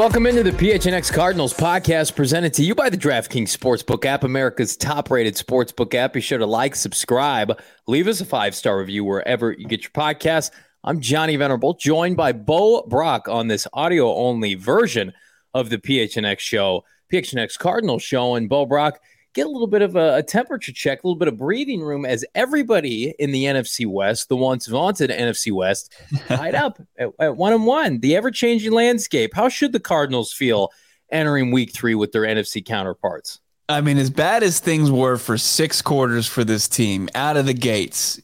Welcome into the PHNX Cardinals podcast presented to you by the DraftKings Sportsbook app, America's top rated sportsbook app. Be sure to like, subscribe, leave us a five star review wherever you get your podcasts. I'm Johnny Venerable, joined by Bo Brock on this audio only version of the PHNX show, PHNX Cardinals show. And Bo Brock, get a little bit of a, a, temperature check, a little bit of breathing room as everybody in the NFC West, the once vaunted NFC West, tied up at, one and one. The ever changing landscape. How should the Cardinals feel entering week three with their NFC counterparts? I mean, as bad as things were for six quarters for this team out of the gates,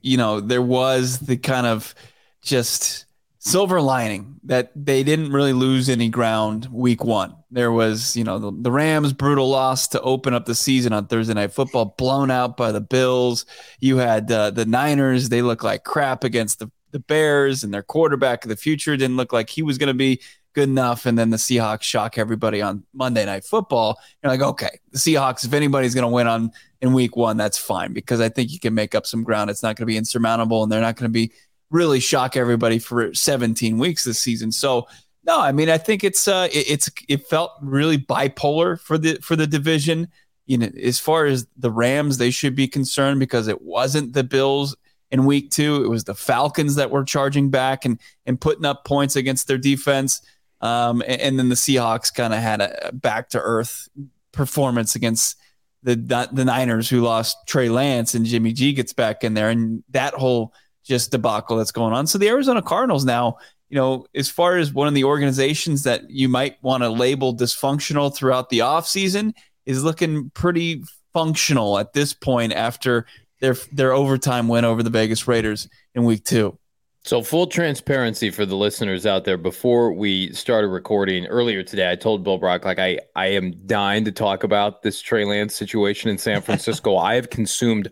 you know, there was the kind of just silver lining that they didn't really lose any ground week one. There was, you know, the, the, Rams' brutal loss to open up the season on Thursday Night Football, blown out by the Bills. You had uh, the Niners; they look like crap against the, the Bears, and their quarterback of the future didn't look like he was going to be good enough. And then the Seahawks shock everybody on Monday Night Football. You're like, okay, the Seahawks, if anybody's going to win on in week one, that's fine because I think you can make up some ground. It's not going to be insurmountable, and they're not going to be really shock everybody for 17 weeks this season. So no, I mean I think it's uh it, it's it felt really bipolar for the for the division. You know, as far as the Rams, they should be concerned because it wasn't the Bills in week two. It was the Falcons that were charging back and and putting up points against their defense. Um, and, and then the Seahawks kind of had a back to earth performance against the the Niners, who lost Trey Lance and Jimmy G gets back in there, and that whole just debacle that's going on. So the Arizona Cardinals now, you know, as far as one of the organizations that you might want to label dysfunctional throughout the offseason is looking pretty functional at this point after their their overtime win over the Vegas Raiders in week 2. So, full transparency for the listeners out there. Before we started recording earlier today, I told Bill Brock, like, I, I am dying to talk about this Trey Lance situation in San Francisco. I have consumed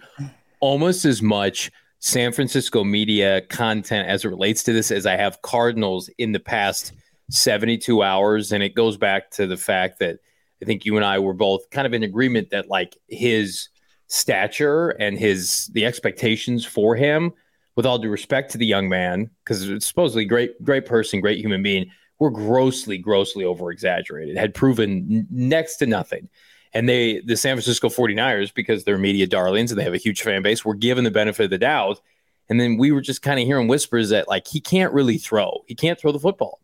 almost as much San Francisco media content as it relates to this as I have Cardinals in the past 72 hours. And it goes back to the fact that I think you and I were both kind of in agreement that like his stature and his the expectations for him, with all due respect to the young man, because it's supposedly great, great person, great human being, were grossly, grossly over exaggerated, had proven next to nothing. And they, the San Francisco 49ers, because they're media darlings and they have a huge fan base, were given the benefit of the doubt. And then we were just kind of hearing whispers that like he can't really throw. He can't throw the football.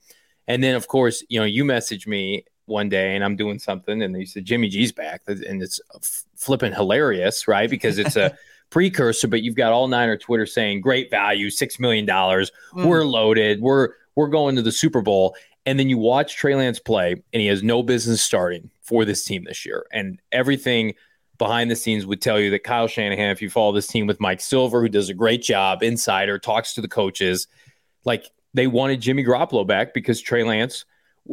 And then of course, you know, you message me one day and I'm doing something and you said Jimmy G's back and it's flipping hilarious, right? Because it's a precursor, but you've got all Niner Twitter saying great value, six million dollars. Mm. We're loaded. We're we're going to the Super Bowl. And then you watch Trey Lance play, and he has no business starting for this team this year. And everything behind the scenes would tell you that Kyle Shanahan, if you follow this team with Mike Silver, who does a great job, insider, talks to the coaches, like they wanted Jimmy Garoppolo back because Trey Lance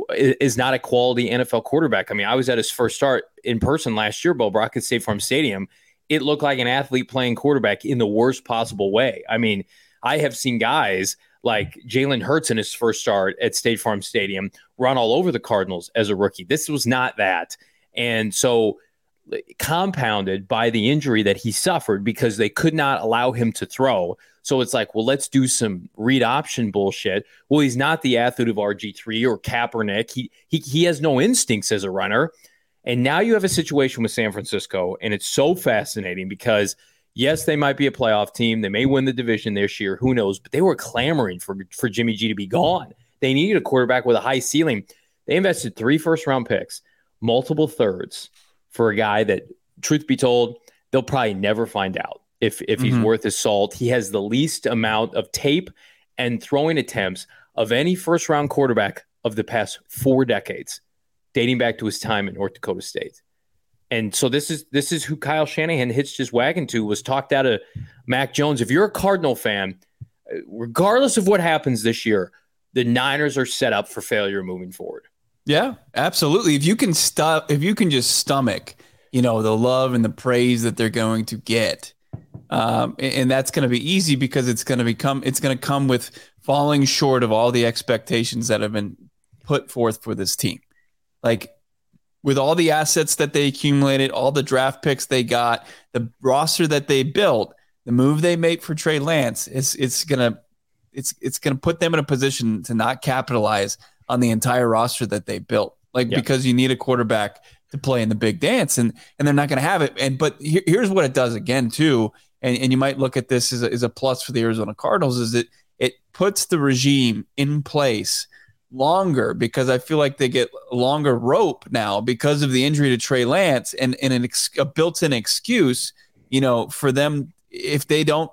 is not a quality NFL quarterback. I mean, I was at his first start in person last year, Bo Brock at State Farm Stadium. It looked like an athlete playing quarterback in the worst possible way. I mean, I have seen guys – like Jalen Hurts in his first start at State Farm Stadium run all over the Cardinals as a rookie. This was not that. And so compounded by the injury that he suffered because they could not allow him to throw. So it's like, well, let's do some read option bullshit. Well, he's not the athlete of RG3 or Kaepernick. He he he has no instincts as a runner. And now you have a situation with San Francisco, and it's so fascinating because Yes, they might be a playoff team. They may win the division this year. Who knows? But they were clamoring for, for Jimmy G to be gone. They needed a quarterback with a high ceiling. They invested three first round picks, multiple thirds for a guy that, truth be told, they'll probably never find out if, if he's mm-hmm. worth his salt. He has the least amount of tape and throwing attempts of any first round quarterback of the past four decades, dating back to his time at North Dakota State. And so this is this is who Kyle Shanahan hitched his wagon to was talked out of Mac Jones. If you're a Cardinal fan, regardless of what happens this year, the Niners are set up for failure moving forward. Yeah, absolutely. If you can stop, if you can just stomach, you know, the love and the praise that they're going to get, um, and that's going to be easy because it's going to become, it's going to come with falling short of all the expectations that have been put forth for this team. Like with all the assets that they accumulated, all the draft picks they got, the roster that they built, the move they made for Trey Lance, it's it's gonna it's it's gonna put them in a position to not capitalize on the entire roster that they built. Like yeah. because you need a quarterback to play in the big dance, and and they're not gonna have it. And but here, here's what it does again too, and, and you might look at this as a, as a plus for the Arizona Cardinals is it it puts the regime in place longer because I feel like they get longer rope now because of the injury to Trey Lance and, and an ex, a built-in excuse, you know, for them if they don't,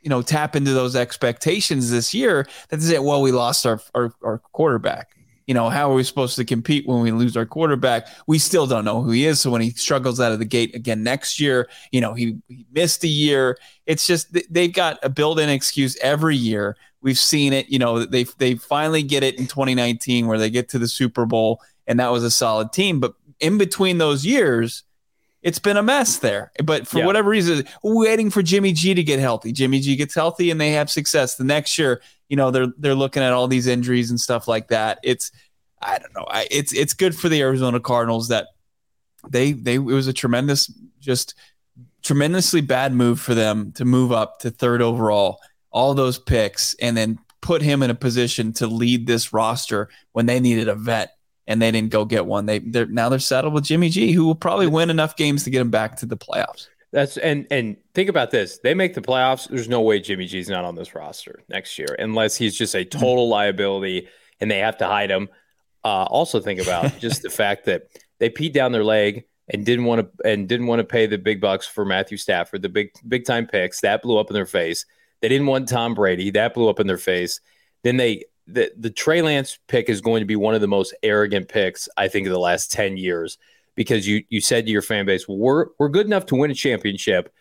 you know, tap into those expectations this year, that's it. Well, we lost our, our, our quarterback. You know, how are we supposed to compete when we lose our quarterback? We still don't know who he is. So when he struggles out of the gate again next year, you know, he, he missed a year. It's just they've got a built-in excuse every year We've seen it. You know, they they finally get it in 2019 where they get to the Super Bowl, and that was a solid team. But in between those years, it's been a mess there. But for yeah. whatever reason, waiting for Jimmy G to get healthy. Jimmy G gets healthy and they have success. The next year, you know, they're they're looking at all these injuries and stuff like that. It's I don't know. I, it's it's good for the Arizona Cardinals that they they it was a tremendous just tremendously bad move for them to move up to third overall all those picks and then put him in a position to lead this roster when they needed a vet and they didn't go get one. They they're now they're settled with Jimmy G, who will probably win enough games to get him back to the playoffs. That's and and think about this. They make the playoffs. There's no way Jimmy G's not on this roster next year unless he's just a total liability and they have to hide him. Uh, also think about just the fact that they peed down their leg and didn't want to and didn't want to pay the big bucks for Matthew Stafford, the big big time picks that blew up in their face. They didn't want Tom Brady. That blew up in their face. Then they the the Trey Lance pick is going to be one of the most arrogant picks I think of the last 10 years because you you said to your fan base, we're we're good enough to win a championship,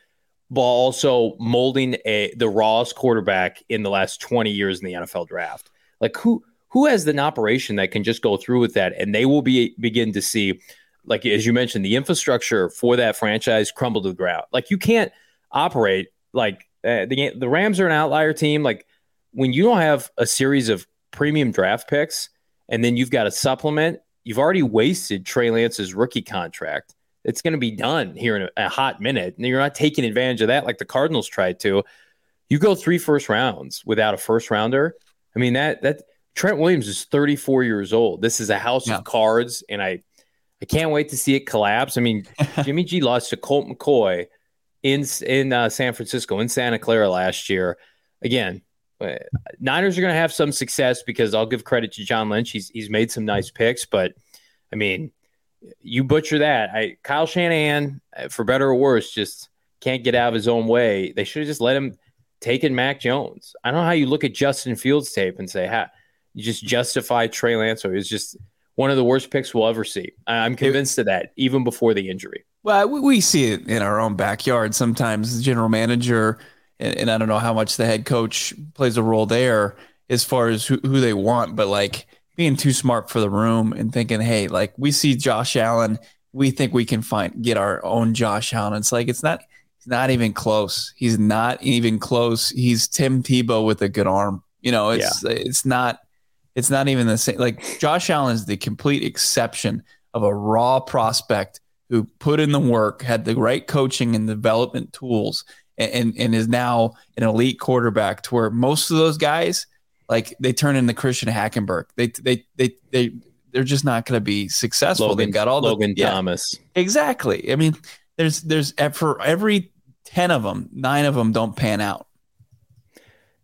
but also molding a the rawest quarterback in the last 20 years in the NFL draft. Like who who has an operation that can just go through with that and they will be begin to see like as you mentioned the infrastructure for that franchise crumble to the ground. Like you can't operate like uh, the the Rams are an outlier team. Like when you don't have a series of premium draft picks, and then you've got a supplement, you've already wasted Trey Lance's rookie contract. It's going to be done here in a, a hot minute, and you're not taking advantage of that like the Cardinals tried to. You go three first rounds without a first rounder. I mean that that Trent Williams is 34 years old. This is a house yeah. of cards, and I I can't wait to see it collapse. I mean, Jimmy G lost to Colt McCoy in in uh, San Francisco in Santa Clara last year. Again, uh, Niners are going to have some success because I'll give credit to John Lynch. He's he's made some nice picks, but I mean, you butcher that. I Kyle Shanahan, uh, for better or worse, just can't get out of his own way. They should have just let him take in Mac Jones. I don't know how you look at Justin Fields tape and say, "Ha, you just justify Trey Lance." Or it's just one of the worst picks we'll ever see. I'm convinced of that, even before the injury. Well, we see it in our own backyard sometimes. The general manager, and, and, I don't know how much the head coach plays a role there as far as who, who they want, but like being too smart for the room and thinking, hey, like we see Josh Allen, we think we can find get our own Josh Allen. It's like it's not it's not even close. He's not even close. He's Tim Tebow with a good arm. You know, it's yeah. it's not it's not even the same. Like Josh Allen is the complete exception of a raw prospect who put in the work, had the right coaching and development tools, and, and, and is now an elite quarterback. To where most of those guys, like they turn into Christian Hackenberg. They they they they they're just not going to be successful. Logan, They've got all Logan the, Thomas. exactly. I mean, there's there's for every 10 of them, nine of them don't pan out.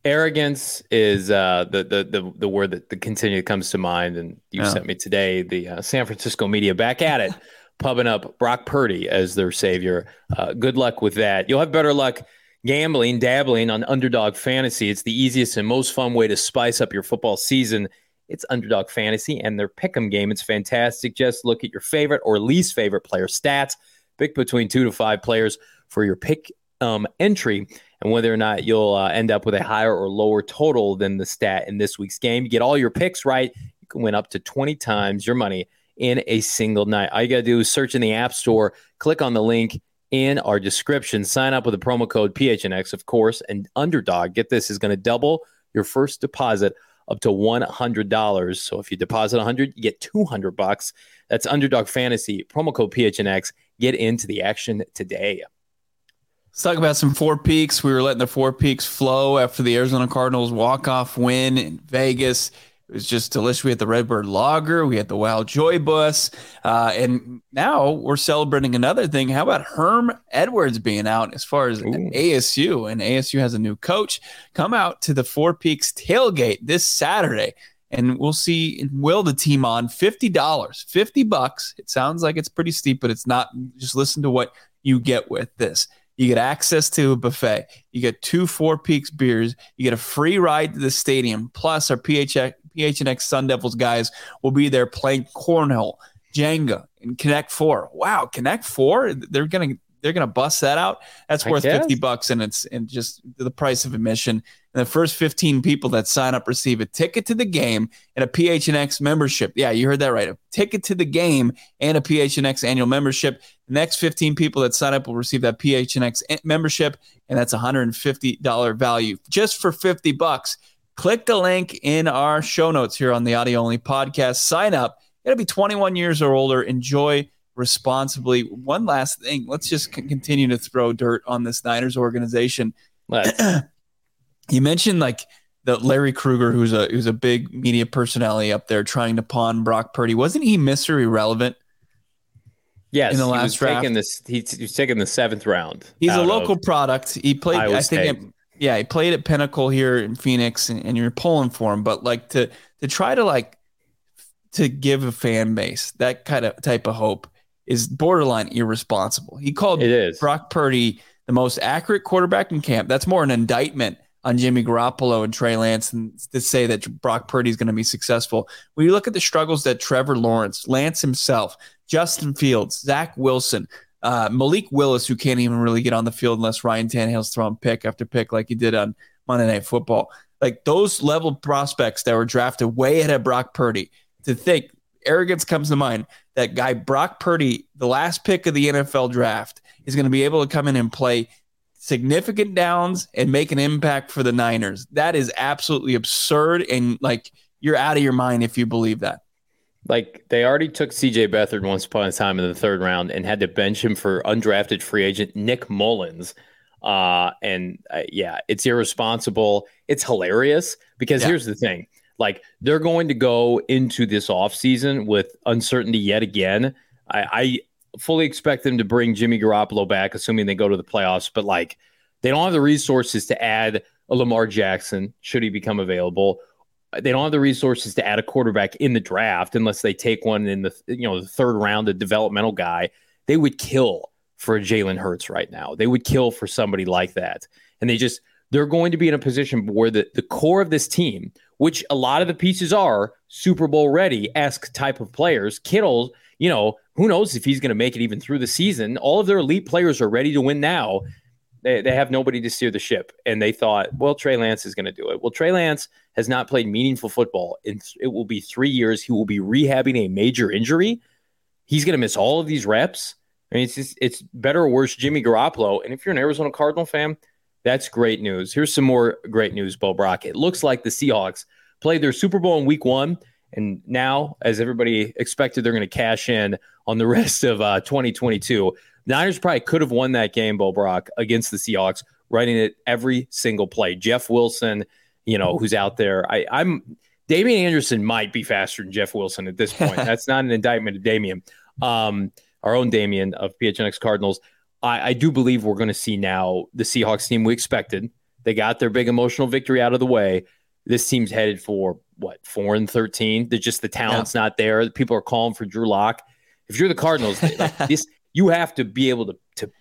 Arrogance is uh, the, the the the word that the continue comes to mind, and you yeah. sent me today the uh, San Francisco media back at it, pubbing up Brock Purdy as their savior. Uh, good luck with that. You'll have better luck gambling, dabbling on underdog fantasy. It's the easiest and most fun way to spice up your football season. It's underdog fantasy and their pick'em game. It's fantastic. Just look at your favorite or least favorite player stats. Pick between two to five players for your pick um, entry and whether or not you'll uh, end up with a higher or lower total than the stat in this week's game. You get all your picks right, you can win up to 20 times your money in a single night. All you got to do is search in the App Store, click on the link in our description, sign up with the promo code PHNX, of course, and Underdog, get this, is going to double your first deposit up to $100. So if you deposit 100, you get 200 bucks. That's Underdog Fantasy, promo code PHNX. Get into the action today. Let's talk about some Four Peaks. We were letting the Four Peaks flow after the Arizona Cardinals walk-off win in Vegas. It was just delicious. We had the Redbird Lager, we had the Wild Joy Bus, uh, and now we're celebrating another thing. How about Herm Edwards being out as far as Ooh. ASU? And ASU has a new coach. Come out to the Four Peaks tailgate this Saturday, and we'll see. Will the team on fifty dollars, fifty bucks? It sounds like it's pretty steep, but it's not. Just listen to what you get with this. You get access to a buffet. You get two Four Peaks beers. You get a free ride to the stadium. Plus, our PHX, PHNX Sun Devils guys will be there playing cornhole, Jenga, and Connect Four. Wow, Connect Four? They're gonna they're gonna bust that out. That's worth fifty bucks, and it's and just the price of admission. And the first fifteen people that sign up receive a ticket to the game and a PHNX membership. Yeah, you heard that right. A ticket to the game and a PHNX annual membership. The next fifteen people that sign up will receive that PHNX membership, and that's a hundred and fifty dollar value just for fifty bucks. Click the link in our show notes here on the audio only podcast. Sign up. It'll be 21 years or older. Enjoy responsibly. One last thing. Let's just continue to throw dirt on this Niners organization. you mentioned like the Larry Krueger, who's a who's a big media personality up there trying to pawn Brock Purdy. Wasn't he Mr. Irrelevant? Yes, in the last he was draft. Taking this, he, he was taking the seventh round. He's a local product. He played, Iowa I think, yeah, he played at Pinnacle here in Phoenix, and, and, you're pulling for him. But like to to try to like to give a fan base that kind of type of hope is borderline irresponsible. He called it is. Brock Purdy the most accurate quarterback in camp. That's more an indictment on Jimmy Garoppolo and Trey Lance and to say that Brock Purdy is going to be successful. When you look at the struggles that Trevor Lawrence, Lance himself, Justin Fields, Zach Wilson, uh, Malik Willis, who can't even really get on the field unless Ryan Tannehill's throwing pick after pick like he did on Monday Night Football. Like those level prospects that were drafted way ahead of Brock Purdy. To think, arrogance comes to mind. That guy Brock Purdy, the last pick of the NFL draft, is going to be able to come in and play significant downs and make an impact for the Niners. That is absolutely absurd, and like you're out of your mind if you believe that. Like they already took CJ Beathard once upon a time in the third round and had to bench him for undrafted free agent Nick Mullens. Uh, and uh, yeah, it's irresponsible. It's hilarious because yeah. here's the thing like they're going to go into this offseason with uncertainty yet again. I, I fully expect them to bring Jimmy Garoppolo back, assuming they go to the playoffs, but like they don't have the resources to add a Lamar Jackson should he become available they don't have the resources to add a quarterback in the draft unless they take one in the you know the third round, a developmental guy. They would kill for a Jalen Hurts right now. They would kill for somebody like that, and they just they're going to be in a position where the the core of this team, which a lot of the pieces are Super Bowl ready esque type of players. Kittle, you know, who knows if he's going to make it even through the season. All of their elite players are ready to win now. They, they have nobody to steer the ship. And they thought, well, Trey Lance is going to do it. Well, Trey Lance has not played meaningful football. In, it will be three years. He will be rehabbing a major injury. He's going to miss all of these reps. I mean, it's just, it's better or worse Jimmy Garoppolo. And if you're an Arizona Cardinal fan, that's great news. Here's some more great news, Bo Brock. It looks like the Seahawks played their Super Bowl in week one. And now, as everybody expected, they're going to cash in on the rest of uh, 2022. Niners probably could have won that game, Bo Brock, against the Seahawks, running it every single play. Jeff Wilson, you know, who's out there. I, I'm Damien Anderson might be faster than Jeff Wilson at this point. That's not an indictment of Damien. Um, our own Damien of PHNX Cardinals. I, I do believe we're going to see now the Seahawks team we expected. They got their big emotional victory out of the way. This team's headed for what four and thirteen. They're just the talent's yeah. not there. People are calling for Drew Lock. If you're the Cardinals, like this you have to be able to to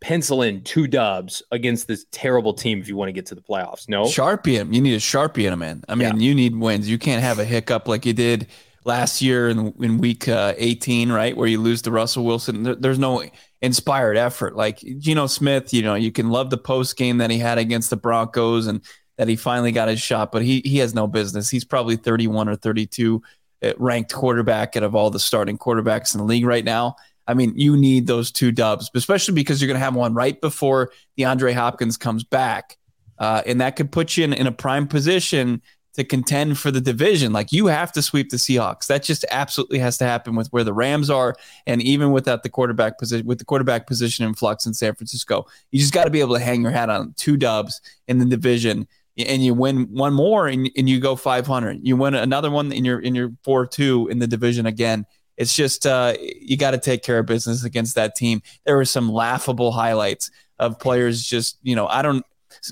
pencil in two dubs against this terrible team if you want to get to the playoffs. No, sharpie him. You need a sharpie in him, man. I mean, yeah. you need wins. You can't have a hiccup like you did last year in, in week uh, 18, right, where you lose to Russell Wilson. There, there's no inspired effort. Like Geno Smith, you know, you can love the post game that he had against the Broncos and that he finally got his shot, but he he has no business. He's probably 31 or 32 uh, ranked quarterback out of all the starting quarterbacks in the league right now. I mean, you need those two dubs, especially because you're going to have one right before DeAndre Hopkins comes back. Uh, and that could put you in, in a prime position to contend for the division. Like you have to sweep the Seahawks. That just absolutely has to happen with where the Rams are, and even without the quarterback position, with the quarterback position in flux in San Francisco, you just got to be able to hang your hat on two dubs in the division, and you win one more, and, and you go 500. You win another one in your in your four two in the division again it's just uh, you got to take care of business against that team. There were some laughable highlights of players just, you know, I don't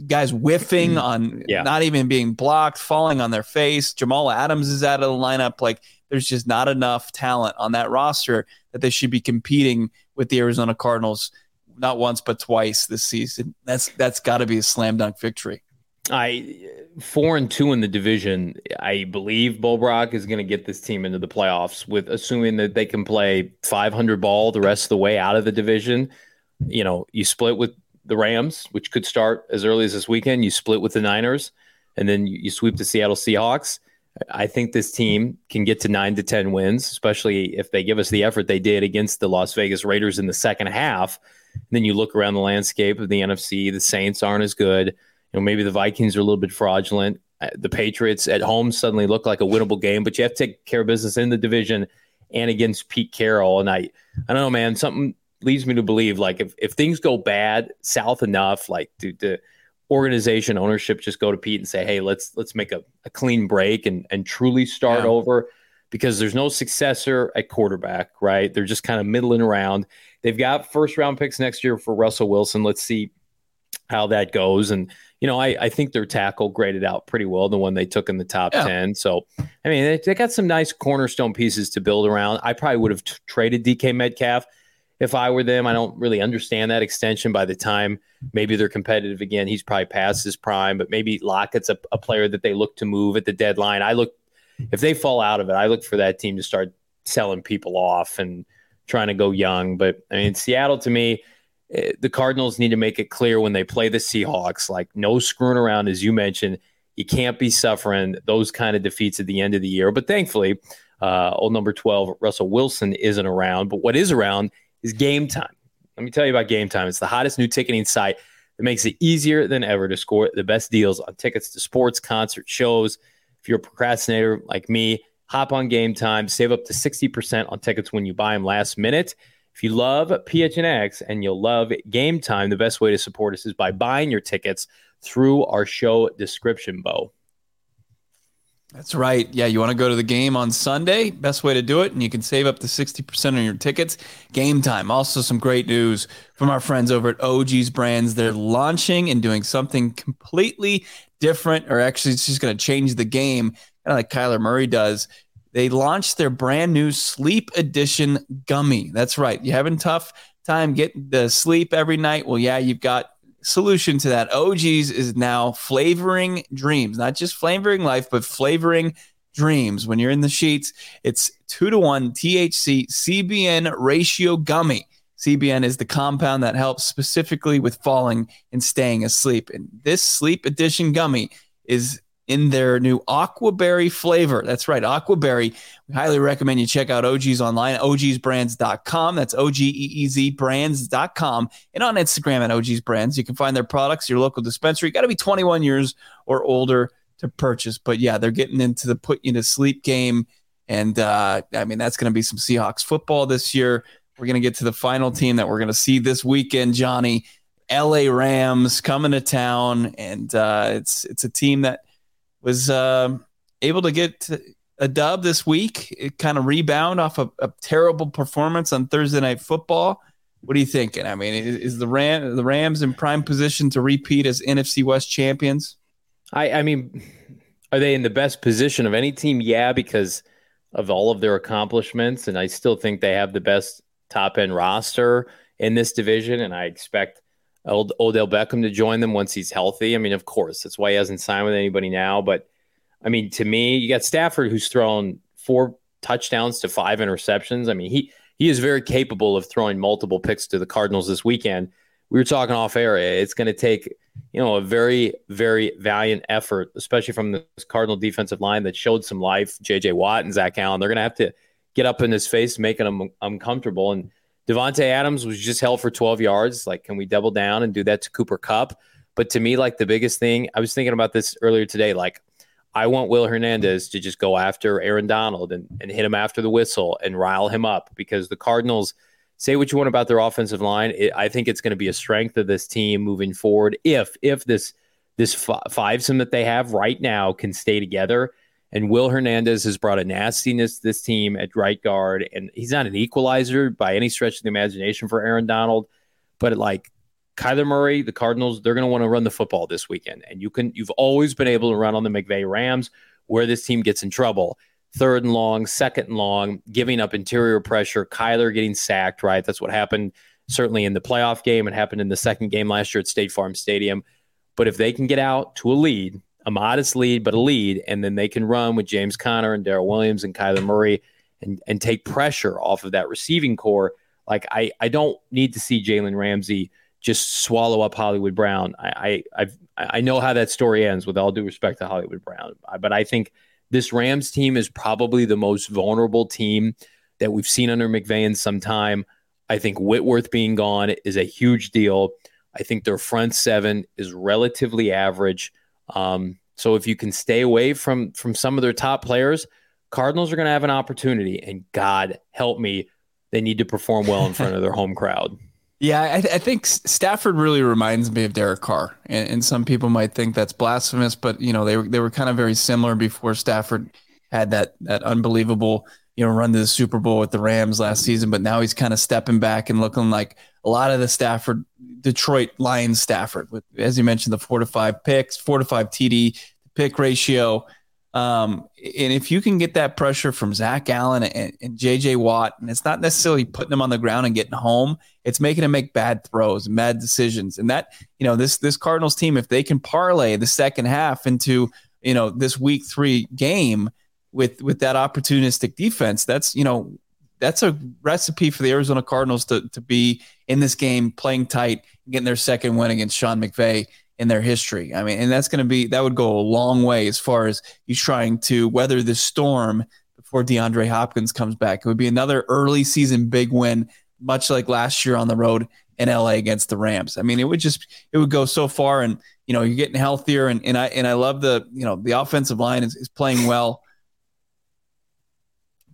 guys whiffing on yeah. not even being blocked, falling on their face. Jamal Adams is out of the lineup. Like there's just not enough talent on that roster that they should be competing with the Arizona Cardinals not once but twice this season. That's that's got to be a slam dunk victory. I four and two in the division. I believe Bo Brock is going to get this team into the playoffs with assuming that they can play 500 ball the rest of the way out of the division. You know, you split with the Rams, which could start as early as this weekend. You split with the Niners, and then you, you sweep the Seattle Seahawks. I think this team can get to nine to 10 wins, especially if they give us the effort they did against the Las Vegas Raiders in the second half. And then you look around the landscape of the NFC, the Saints aren't as good. You know, maybe the Vikings are a little bit fraudulent. Uh, the Patriots at home suddenly look like a winnable game, but you have to take care of business in the division and against Pete Carroll. And I, I don't know, man, something leads me to believe like if, if things go bad south enough, like do the organization ownership just go to Pete and say, hey, let's let's make a, a clean break and and truly start yeah. over because there's no successor at quarterback, right? They're just kind of middling around. They've got first round picks next year for Russell Wilson. Let's see how that goes. And, you know, I, I think their tackle graded out pretty well, the one they took in the top yeah. 10. So, I mean, they, they, got some nice cornerstone pieces to build around. I probably would have t- traded DK Metcalf if I were them. I don't really understand that extension by the time maybe they're competitive again. He's probably past his prime, but maybe Lockett's a, a player that they look to move at the deadline. I look, if they fall out of it, I look for that team to start selling people off and trying to go young. But I mean, Seattle to me, Eh, the Cardinals need to make it clear when they play the Seahawks, like no screwing around, as you mentioned. You can't be suffering those kind of defeats at the end of the year. But thankfully, uh, old number 12, Russell Wilson, isn't around. But what is around is game time. Let me tell you about game time. It's the hottest new ticketing site that makes it easier than ever to score the best deals on tickets to sports, concert, shows. If you're a procrastinator like me, hop on game time, save up to 60% on tickets when you buy them last minute. If you love PHNX and you'll love Game Time, the best way to support us is by buying your tickets through our show description, Bo. That's right. Yeah, you want to go to the game on Sunday? Best way to do it, and you can save up to 60% on your tickets. Game time. Also, some great news from our friends over at Ogeez Brands. They're launching and doing something completely different, or actually, it's just going to change the game, kind of like Kyler Murray does they launched their brand new sleep edition gummy. That's right. You having tough time getting the sleep every night? Well, yeah, you've got solution to that. Ogeez is now flavoring dreams, not just flavoring life, but flavoring dreams. When you're in the sheets, it's two to one THC CBN ratio gummy. CBN is the compound that helps specifically with falling and staying asleep. And this sleep edition gummy is in their new aquaberry flavor. That's right, aquaberry. We highly recommend you check out Ogeez online, ogeezbrands.com. That's O G E E Z brands.com. And on Instagram at Ogeez Brands, you can find their products, your local dispensary. You got to be 21 years or older to purchase. But yeah, they're getting into the put you to sleep game. And uh, I mean, that's going to be some Seahawks football this year. We're going to get to the final team that we're going to see this weekend, Johnny. LA Rams coming to town, and uh, it's it's a team that was uh, able to get a dub this week. It kind of rebound off a, a, terrible performance on Thursday Night Football. What are you thinking? I mean, is, is the Ram the Rams in prime position to repeat as NFC West champions? I, I mean, are they in the best position of any team? Yeah, because of all of their accomplishments, and I still think they have the best top end roster in this division, and I expect Odell Beckham to join them once he's healthy. I mean, of course, that's why he hasn't signed with anybody now. But I mean, to me, you got Stafford who's thrown four touchdowns to five interceptions. I mean, he he is very capable of throwing multiple picks to the Cardinals this weekend. We were talking off air. Eh, it's going to take, you know, a very, very valiant effort, especially from this Cardinal defensive line that showed some life. J.J. Watt and Zach Allen. They're going to have to get up in his face, making him uncomfortable. And Davante Adams was just held for 12 yards. Like, can we double down and do that to Cooper Kupp? But to me, like the biggest thing, I was thinking about this earlier today. Like, I want Will Hernandez to just go after Aaron Donald and, and hit him after the whistle and rile him up because the Cardinals say what you want about their offensive line. It, I think it's going to be a strength of this team moving forward. If if this this five some that they have right now can stay together, and Will Hernandez has brought a nastiness to this team at right guard, and he's not an equalizer by any stretch of the imagination for Aaron Donald, but like Kyler Murray, the Cardinals, they're going to want to run the football this weekend. And you can you've always been able to run on the McVay Rams where this team gets in trouble. Third and long, second and long, giving up interior pressure, Kyler getting sacked, right? That's what happened certainly in the playoff game. It happened in the second game last year at State Farm Stadium. But if they can get out to a lead, a modest lead, but a lead, and then they can run with James Conner and Darrel Williams and Kyler Murray and, and take pressure off of that receiving core, like I, I don't need to see Jalen Ramsey – just swallow up Hollywood Brown. I I I've, i know how that story ends. With all due respect to Hollywood Brown, but I think this Rams team is probably the most vulnerable team that we've seen under McVay in some time. I think Whitworth being gone is a huge deal. I think their front seven is relatively average. Um, so if you can stay away from from some of their top players, Cardinals are going to have an opportunity. And God help me, they need to perform well in front of their home crowd. Yeah, I, th- I, think Stafford really reminds me of Derek Carr, and, and, some people might think that's blasphemous, but you know they were they were kind of very similar before Stafford had that that unbelievable you know run to the Super Bowl with the Rams last season, but now he's kind of stepping back and looking like a lot of the Stafford Detroit Lions Stafford with as you mentioned the four to five picks, four to five TD pick ratio. Um, and if you can get that pressure from Zach Allen and, and JJ Watt, and it's not necessarily putting them on the ground and getting home, it's making them make bad throws bad decisions. And that, you know, this this Cardinals team, if they can parlay the second half into, you know, this week three game with with that opportunistic defense, that's you know, that's a recipe for the Arizona Cardinals to to be in this game playing tight, getting their second win against Sean McVay in their history. I mean, and that's going to be that would go a long way as far as he's trying to weather the storm before DeAndre Hopkins comes back. It would be another early season big win, much like last year on the road in LA against the Rams. I mean, it would just it would go so far, and you know, you're getting healthier, and and I and I love the you know the offensive line is, is playing well.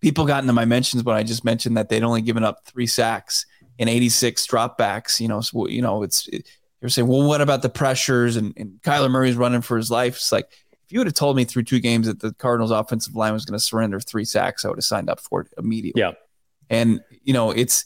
People got into my mentions when I just mentioned that they'd only given up three sacks and 86 dropbacks. You know, so, you know, it's it, you're saying, well, what about the pressures and, and Kyler Murray's running for his life? It's like, if you would have told me through two games that the Cardinals offensive line was going to surrender three sacks, I would have signed up for it immediately. Yeah. And, you know, it's,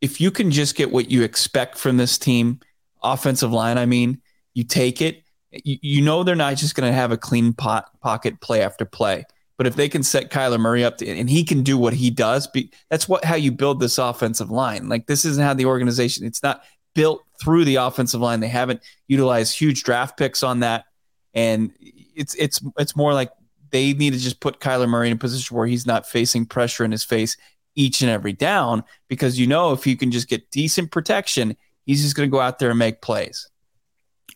if you can just get what you expect from this team, offensive line, I mean, you take it. You, you know, they're not just going to have a clean pot, pocket play after play. But if they can set Kyler Murray up to, and he can do what he does, be, that's what how you build this offensive line. Like this isn't how the organization. It's not built through the offensive line. They haven't utilized huge draft picks on that, and it's it's it's more like they need to just put Kyler Murray in a position where he's not facing pressure in his face each and every down because you know if you can just get decent protection, he's just going to go out there and make plays.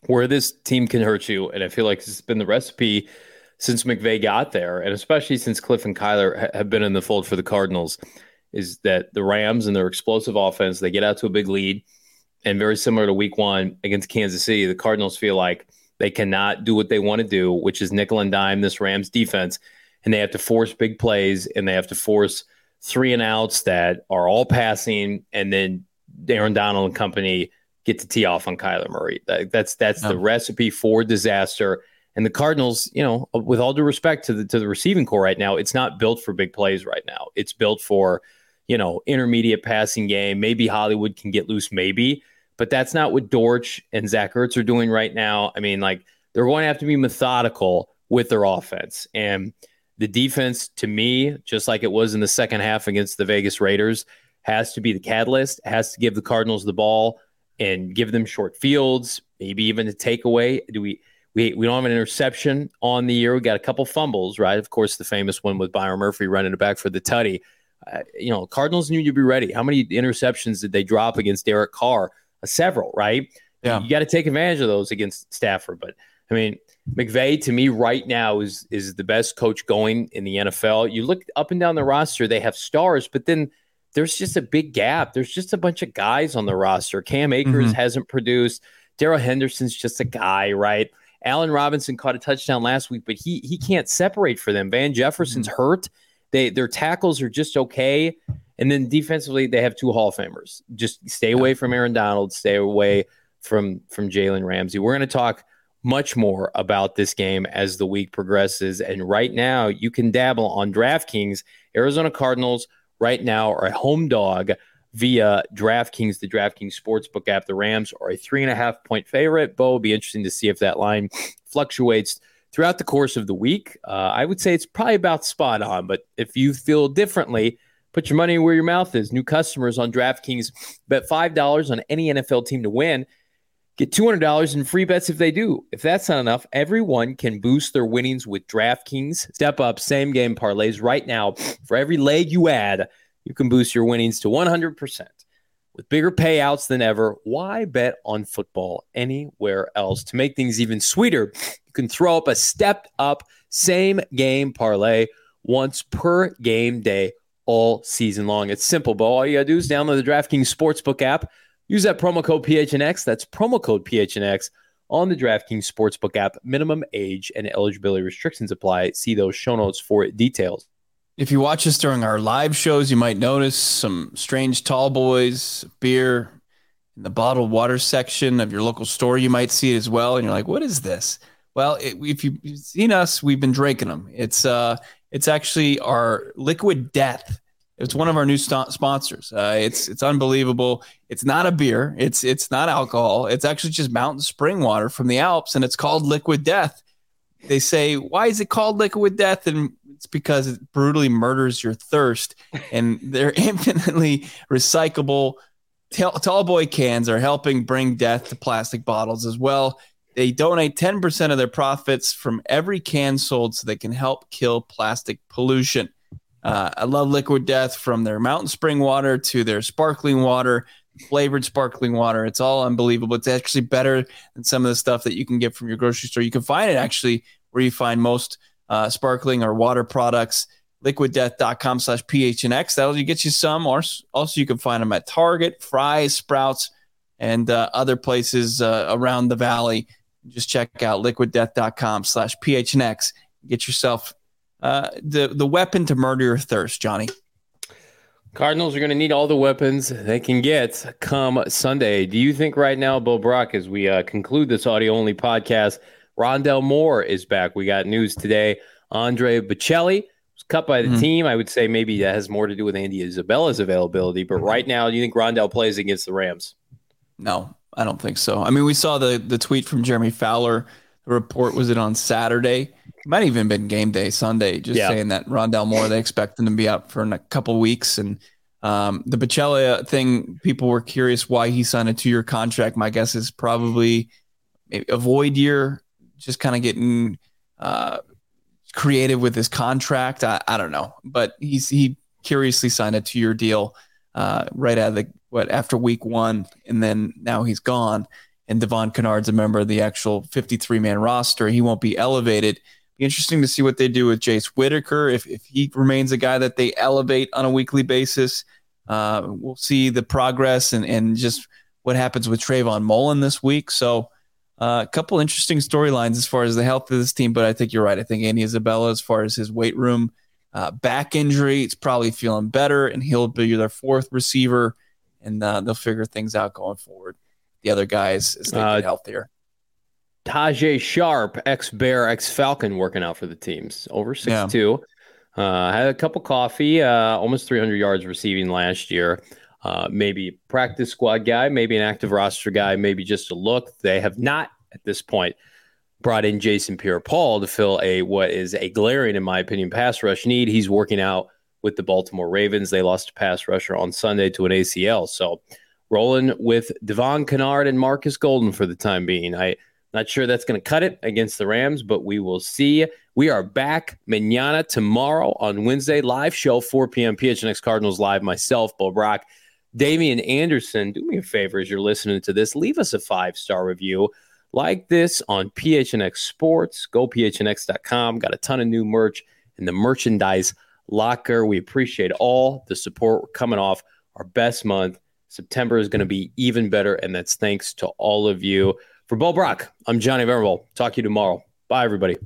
Where this team can hurt you, and I feel like it's been the recipe since McVay got there, and especially since Cliff and Kyler have been in the fold for the Cardinals, is that the Rams and their explosive offense, they get out to a big lead and very similar to week one against Kansas City, the Cardinals feel like they cannot do what they want to do, which is nickel and dime this Rams defense. And they have to force big plays and they have to force three and outs that are all passing. And then Aaron Donald and company get to tee off on Kyler Murray. That, that's that's the recipe for disaster. And the Cardinals, you know, uh, with all due respect to the to the receiving core right now, it's not built for big plays right now. It's built for you know, intermediate passing game. Maybe Hollywood can get loose, maybe, but that's not what Dortch and Zach Ertz are doing right now. I mean, like they're going to have to be methodical with their offense. And the defense, to me, just like it was in the second half against the Vegas Raiders, has to be the catalyst, has to give the Cardinals the ball and give them short fields, maybe even a takeaway. Do we? We, we don't have an interception on the year. We got a couple fumbles, right? Of course, the famous one with Byron Murphy running it back for the tutty. Uh, you know, Cardinals knew you'd be ready. How many interceptions did they drop against Derek Carr? Uh, several, right? Yeah. You got to take advantage of those against Stafford. But I mean, McVay to me right now is is the best coach going in the NFL. You look up and down the roster; they have stars, but then there's just a big gap. There's just a bunch of guys on the roster. Cam Akers mm-hmm. hasn't produced. Darrell Henderson's just a guy, right? Allen Robinson caught a touchdown last week, but he he can't separate for them. Van Jefferson's mm-hmm. hurt. They their tackles are just okay. And then defensively, they have two Hall of Famers. Just stay away from Aaron Donald, stay away from from Jalen Ramsey. We're going to talk much more about this game as the week progresses. And right now, you can dabble on DraftKings. Arizona Cardinals right now are a home dog via DraftKings, the DraftKings Sportsbook app. The Rams are a three and a half point favorite. Bo will be interesting to see if that line fluctuates throughout the course of the week. Uh, I would say it's probably about spot on, but if you feel differently, put your money where your mouth is. New customers on DraftKings bet $5 on any NFL team to win. Get $200 in free bets if they do. If that's not enough, everyone can boost their winnings with DraftKings. Step up same game parlays right now. For every leg you add, you can boost your winnings to 100%. With bigger payouts than ever, why bet on football anywhere else? To make things even sweeter, you can throw up a stepped up same game parlay once per game day all season long. It's simple, but all you got to do is download the DraftKings Sportsbook app. Use that promo code PHNX. That's promo code PHNX on the DraftKings Sportsbook app. Minimum age and eligibility restrictions apply. See those show notes for details. If you watch us during our live shows, you might notice some strange tall boys, beer in the bottled water section of your local store. You might see it as well, and you're like, "What is this?" Well, it, if you've seen us, we've been drinking them. It's uh, it's actually our Liquid Death. It's one of our new st- sponsors. Uh, it's it's unbelievable. It's not a beer. It's it's not alcohol. It's actually just mountain spring water from the Alps, and it's called Liquid Death. They say, why is it called Liquid Death? And it's because it brutally murders your thirst. And they're infinitely recyclable. Tall boy cans are helping bring death to plastic bottles as well. They donate 10% of their profits from every can sold so they can help kill plastic pollution. Uh, I love Liquid Death from their mountain spring water to their sparkling water, flavored sparkling water. It's all unbelievable. It's actually better than some of the stuff that you can get from your grocery store. You can find it actually where you find most uh, sparkling or water products. Liquiddeath.com slash PHNX. That'll get you some. Or also, you can find them at Target, Fry's, Sprouts, and uh, other places uh, around the valley. Just check out liquiddeath.com slash PHNX. Get yourself uh, the, the weapon to murder your thirst, Johnny. Cardinals are going to need all the weapons they can get come Sunday. Do you think right now, Bill Brock, as we uh, conclude this audio only podcast, Rondale Moore is back. We got news today. Andre Baccellia was cut by the mm-hmm. team. I would say maybe that has more to do with Andy Isabella's availability. But right now, do you think Rondale plays against the Rams? No, I don't think so. I mean, we saw the the tweet from Jeremy Fowler. The report was it on Saturday. It might even been game day Sunday, just yeah. saying that Rondale Moore they expect him to be out for a couple weeks. And um, the Baccellia thing, people were curious why he signed a two year contract. My guess is probably a void year just kind of getting uh, creative with his contract. I, I don't know, but he's he curiously signed a two year deal uh, right out of the what after week one, and then now he's gone. And Devon Kennard's a member of the actual 53 man roster. He won't be elevated. Be interesting to see what they do with Jace Whittaker if if he remains a guy that they elevate on a weekly basis. Uh, we'll see the progress and and just what happens with Trayvon Mullen this week. So a couple interesting storylines as far as the health of this team, but I think you're right. I think Andy Isabella, as far as his weight room uh, back injury, it's probably feeling better, and he'll be their fourth receiver, and uh, they'll figure things out going forward. The other guys as they get uh, healthier. Tajae Sharpe, ex Bear, ex Falcon, working out for the teams over six yeah. two. Uh, had a cup of coffee, uh, almost 300 yards receiving last year. Uh, maybe practice squad guy, maybe an active roster guy, maybe just a look. They have not at this point brought in Jason Pierre-Paul to fill a what is a glaring, in my opinion, pass rush need. He's working out with the Baltimore Ravens. They lost a pass rusher on Sunday to an ACL. So rolling with Devon Kennard and Marcus Golden for the time being. I not sure that's going to cut it against the Rams, but we will see. We are back manana tomorrow on Wednesday live show 4 p.m. PHNX Cardinals live. Myself, Bo Brock, Damian Anderson. Do me a favor as you're listening to this. Leave us a five star review like this on PHNX Sports. Go phnx.com. Got a ton of new merch in the merchandise locker. We appreciate all the support. We're coming off our best month. September is going to be even better, and that's thanks to all of you. For Bo Brock, I'm Johnny Venerable. Talk to you tomorrow. Bye, everybody.